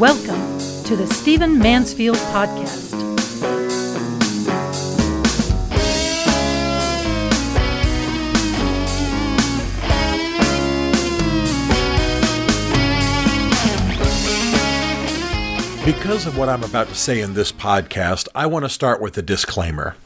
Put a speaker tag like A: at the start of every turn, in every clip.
A: Welcome to the Stephen Mansfield Podcast.
B: Because of what I'm about to say in this podcast, I want to start with a disclaimer.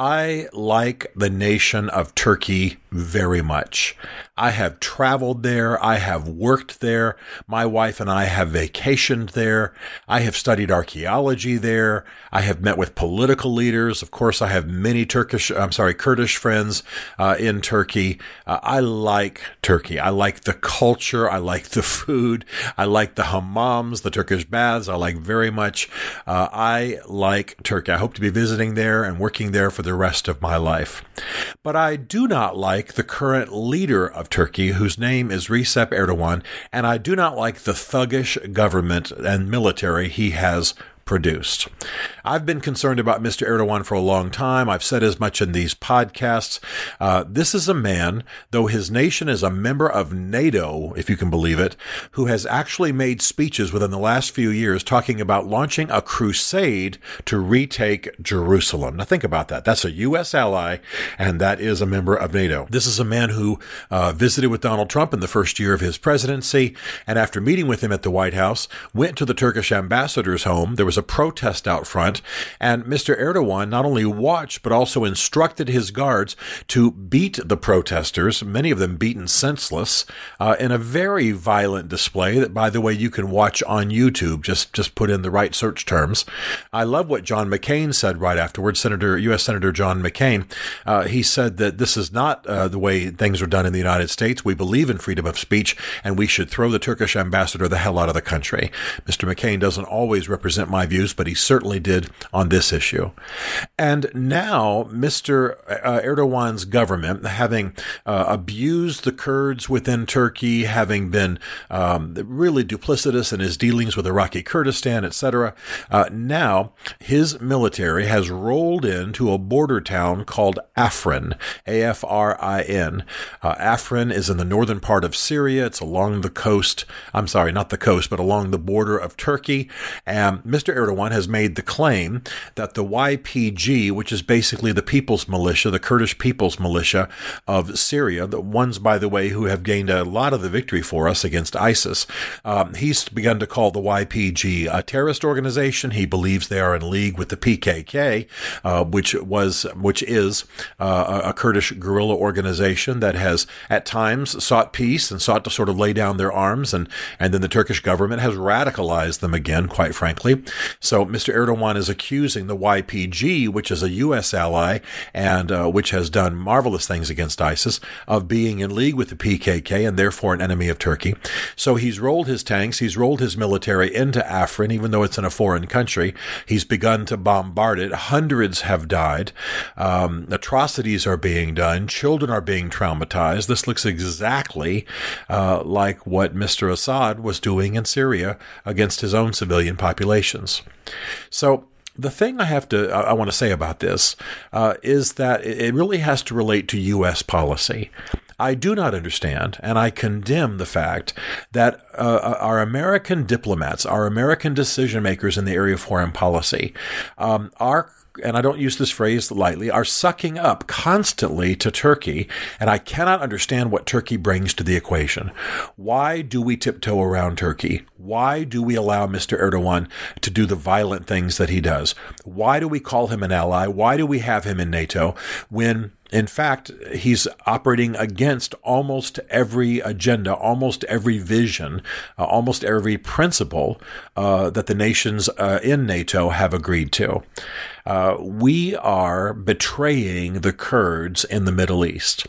B: I like the nation of Turkey very much. I have traveled there. I have worked there. My wife and I have vacationed there. I have studied archaeology there. I have met with political leaders. Of course, I have many Turkish, I'm sorry, Kurdish friends uh, in Turkey. Uh, I like Turkey. I like the culture. I like the food. I like the hammams, the Turkish baths. I like very much. Uh, I like Turkey. I hope to be visiting there and working there for the rest of my life. But I do not like the current leader of Turkey, whose name is Recep Erdogan, and I do not like the thuggish government and military he has produced. I've been concerned about Mr. Erdogan for a long time. I've said as much in these podcasts. Uh, this is a man, though his nation is a member of NATO, if you can believe it, who has actually made speeches within the last few years talking about launching a crusade to retake Jerusalem. Now think about that. That's a U.S. ally, and that is a member of NATO. This is a man who uh, visited with Donald Trump in the first year of his presidency, and after meeting with him at the White House, went to the Turkish ambassador's home. There was a protest out front, and Mr. Erdogan not only watched but also instructed his guards to beat the protesters, many of them beaten senseless, uh, in a very violent display that, by the way, you can watch on YouTube. Just just put in the right search terms. I love what John McCain said right afterwards. Senator, U.S. Senator John McCain, uh, he said that this is not uh, the way things are done in the United States. We believe in freedom of speech, and we should throw the Turkish ambassador the hell out of the country. Mr. McCain doesn't always represent my views, but he certainly did on this issue. And now, Mr. Uh, Erdogan's government, having uh, abused the Kurds within Turkey, having been um, really duplicitous in his dealings with Iraqi Kurdistan, etc., uh, now his military has rolled into a border town called Afrin, A F R I N. Uh, Afrin is in the northern part of Syria. It's along the coast. I'm sorry, not the coast, but along the border of Turkey. And Mr. Erdogan has made the claim that the YPG, which is basically the People's Militia, the Kurdish People's Militia of Syria, the ones, by the way, who have gained a lot of the victory for us against ISIS, um, he's begun to call the YPG a terrorist organization. He believes they are in league with the PKK, uh, which was, which is uh, a Kurdish guerrilla organization that has at times sought peace and sought to sort of lay down their arms, and and then the Turkish government has radicalized them again, quite frankly. So Mr. Erdogan is accusing the YPG, which is a U.S. ally and uh, which has done marvelous things against ISIS, of being in league with the PKK and therefore an enemy of Turkey. So he's rolled his tanks, he's rolled his military into Afrin, even though it's in a foreign country. He's begun to bombard it. Hundreds have died. Um, atrocities are being done. Children are being traumatized. This looks exactly uh, like what Mr. Assad was doing in Syria against his own civilian populations. So the thing I have to I want to say about this uh, is that it really has to relate to U.S. policy. I do not understand, and I condemn the fact that uh, our American diplomats, our American decision makers in the area of foreign policy, um, are and I don't use this phrase lightly, are sucking up constantly to Turkey. And I cannot understand what Turkey brings to the equation. Why do we tiptoe around Turkey? Why do we allow Mr. Erdogan to do the violent things that he does? Why do we call him an ally? Why do we have him in NATO when in fact, he's operating against almost every agenda, almost every vision, uh, almost every principle uh, that the nations uh, in NATO have agreed to. Uh, we are betraying the Kurds in the Middle East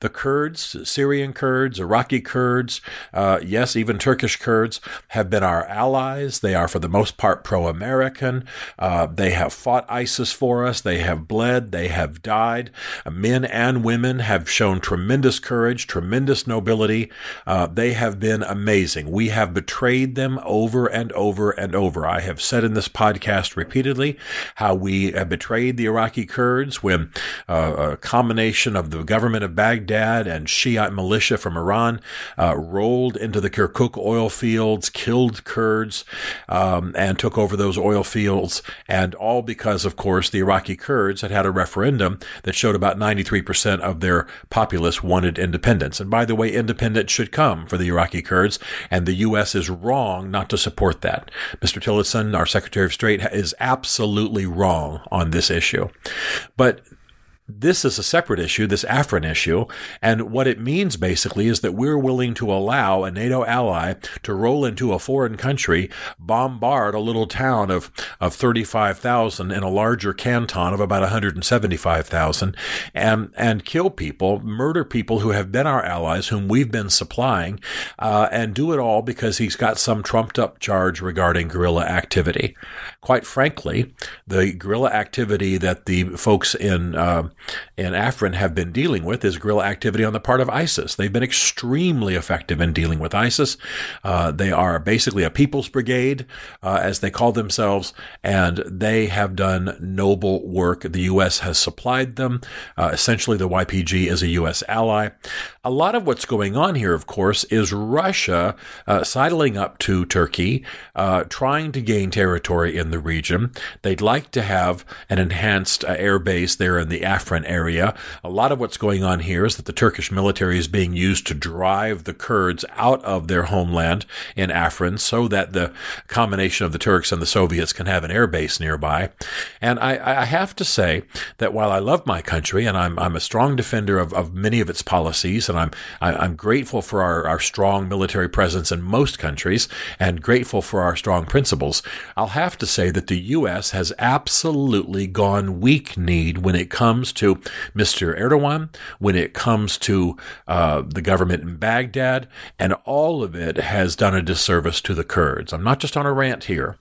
B: the Kurds, Syrian Kurds, Iraqi Kurds, uh, yes, even Turkish Kurds have been our allies. They are, for the most part, pro American. Uh, they have fought ISIS for us. They have bled. They have died. Uh, men and women have shown tremendous courage, tremendous nobility. Uh, they have been amazing. We have betrayed them over and over and over. I have said in this podcast repeatedly how we have betrayed the Iraqi Kurds when uh, a combination of the government of Baghdad Baghdad and Shiite militia from Iran uh, rolled into the Kirkuk oil fields, killed Kurds, um, and took over those oil fields. And all because, of course, the Iraqi Kurds had had a referendum that showed about 93% of their populace wanted independence. And by the way, independence should come for the Iraqi Kurds, and the U.S. is wrong not to support that. Mr. Tillerson, our Secretary of State, is absolutely wrong on this issue. But this is a separate issue, this Afrin issue. And what it means basically is that we're willing to allow a NATO ally to roll into a foreign country, bombard a little town of, of 35,000 in a larger canton of about 175,000 and, and kill people, murder people who have been our allies, whom we've been supplying, uh, and do it all because he's got some trumped up charge regarding guerrilla activity. Quite frankly, the guerrilla activity that the folks in, uh, and Afrin have been dealing with is guerrilla activity on the part of ISIS. They've been extremely effective in dealing with ISIS. Uh, they are basically a people's brigade, uh, as they call themselves, and they have done noble work. The U.S. has supplied them. Uh, essentially, the YPG is a U.S. ally. A lot of what's going on here, of course, is Russia uh, sidling up to Turkey, uh, trying to gain territory in the region. They'd like to have an enhanced uh, air base there in the Afrin area. A lot of what's going on here is that the Turkish military is being used to drive the Kurds out of their homeland in Afrin so that the combination of the Turks and the Soviets can have an air base nearby. And I, I have to say that while I love my country and I'm, I'm a strong defender of, of many of its policies, and I'm, I, am grateful for our, our strong military presence in most countries and grateful for our strong principles, I'll have to say that the U.S. has absolutely gone weak kneed when it comes to Mr. Erdogan, when it comes to uh, the government in Baghdad, and all of it has done a disservice to the Kurds. I'm not just on a rant here.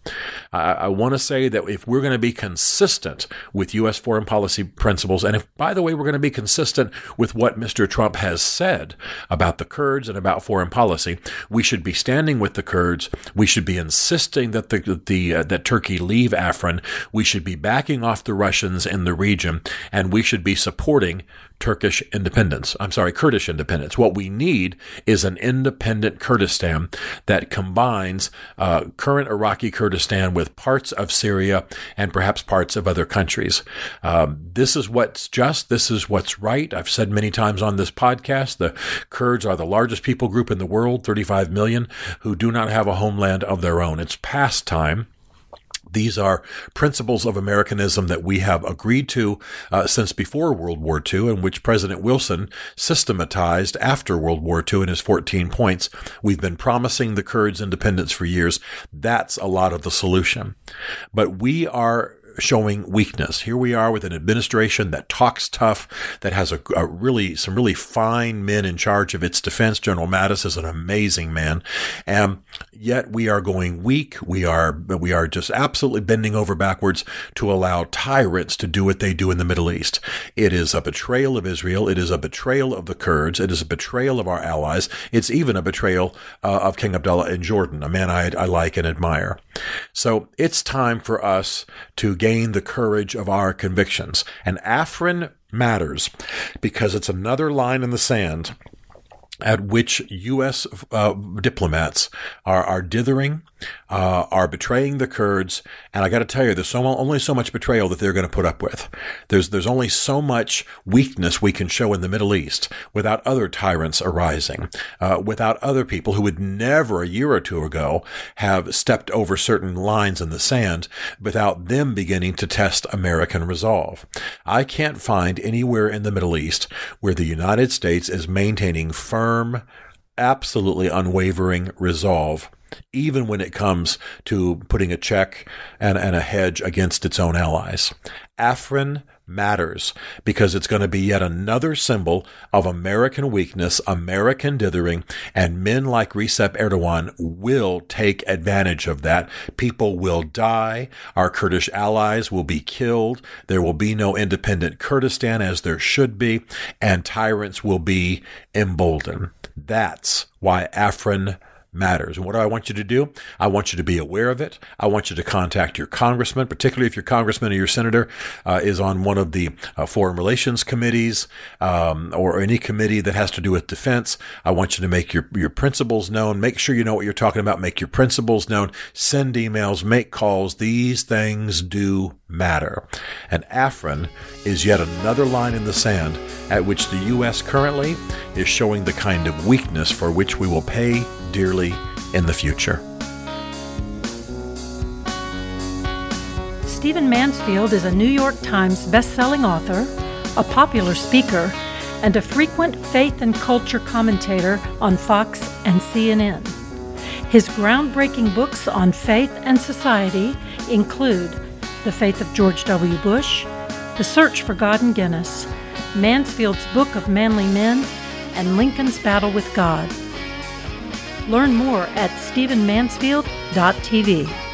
B: I, I want to say that if we're going to be consistent with U.S. foreign policy principles, and if, by the way, we're going to be consistent with what Mr. Trump has said about the Kurds and about foreign policy, we should be standing with the Kurds. We should be insisting that the, the uh, that Turkey leave Afrin. We should be backing off the Russians in the region, and we should be supporting Turkish independence. I'm sorry, Kurdish independence. What we need is an independent Kurdistan that combines uh, current Iraqi Kurdistan with parts of Syria and perhaps parts of other countries. Um, this is what's just. This is what's right. I've said many times on this podcast the Kurds are the largest people group in the world, 35 million, who do not have a homeland of their own. It's past time these are principles of Americanism that we have agreed to uh, since before World War II, and which President Wilson systematized after World War II in his 14 points. We've been promising the Kurds independence for years. That's a lot of the solution. But we are showing weakness. Here we are with an administration that talks tough, that has a, a, really some really fine men in charge of its defense. General Mattis is an amazing man, and yet we are going weak. We are we are just absolutely bending over backwards to allow tyrants to do what they do in the Middle East. It is a betrayal of Israel. It is a betrayal of the Kurds. It is a betrayal of our allies. It's even a betrayal uh, of King Abdullah in Jordan, a man I, I like and admire. So it's time for us to get gain the courage of our convictions. And Afrin matters because it's another line in the sand at which U.S. Uh, diplomats are, are dithering, uh, are betraying the Kurds, and I got to tell you, there's so, only so much betrayal that they're going to put up with. There's there's only so much weakness we can show in the Middle East without other tyrants arising, uh, without other people who would never a year or two ago have stepped over certain lines in the sand, without them beginning to test American resolve. I can't find anywhere in the Middle East where the United States is maintaining firm, absolutely unwavering resolve even when it comes to putting a check and, and a hedge against its own allies. Afrin matters because it's going to be yet another symbol of American weakness, American dithering, and men like Recep Erdogan will take advantage of that. People will die. Our Kurdish allies will be killed. There will be no independent Kurdistan as there should be, and tyrants will be emboldened. That's why Afrin matters. And what do I want you to do? I want you to be aware of it. I want you to contact your congressman, particularly if your congressman or your senator uh, is on one of the uh, foreign relations committees um, or any committee that has to do with defense. I want you to make your, your principles known. Make sure you know what you're talking about. Make your principles known. Send emails, make calls. These things do matter. And Afrin is yet another line in the sand at which the U.S. currently is showing the kind of weakness for which we will pay dearly in the future.
A: Stephen Mansfield is a New York Times best-selling author, a popular speaker, and a frequent faith and culture commentator on Fox and CNN. His groundbreaking books on faith and society include The Faith of George W. Bush, The Search for God and Guinness, Mansfield's Book of Manly Men, and Lincoln's Battle with God. Learn more at stephenmansfield.tv.